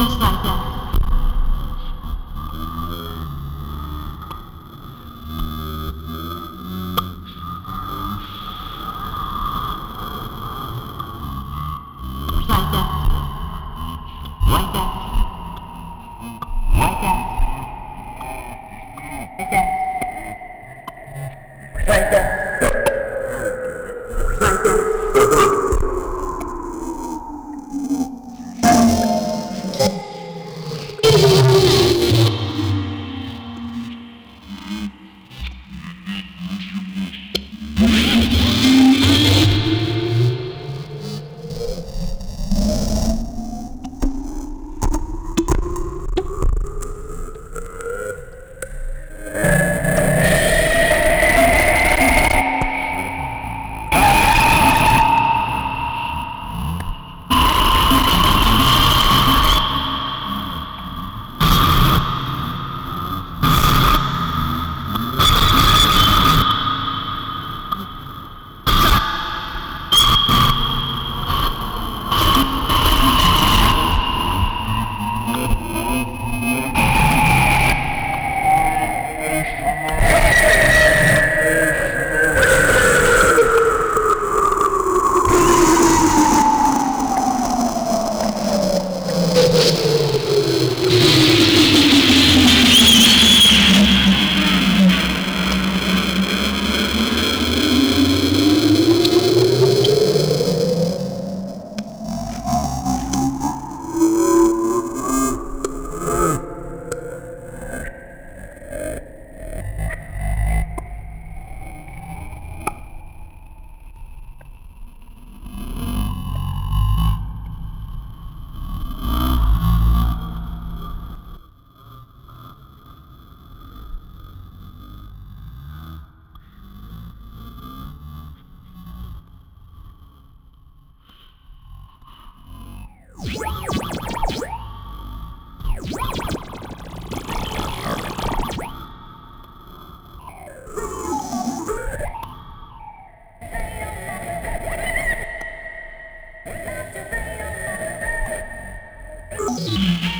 Just like that. Like. Música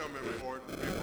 coming, and record.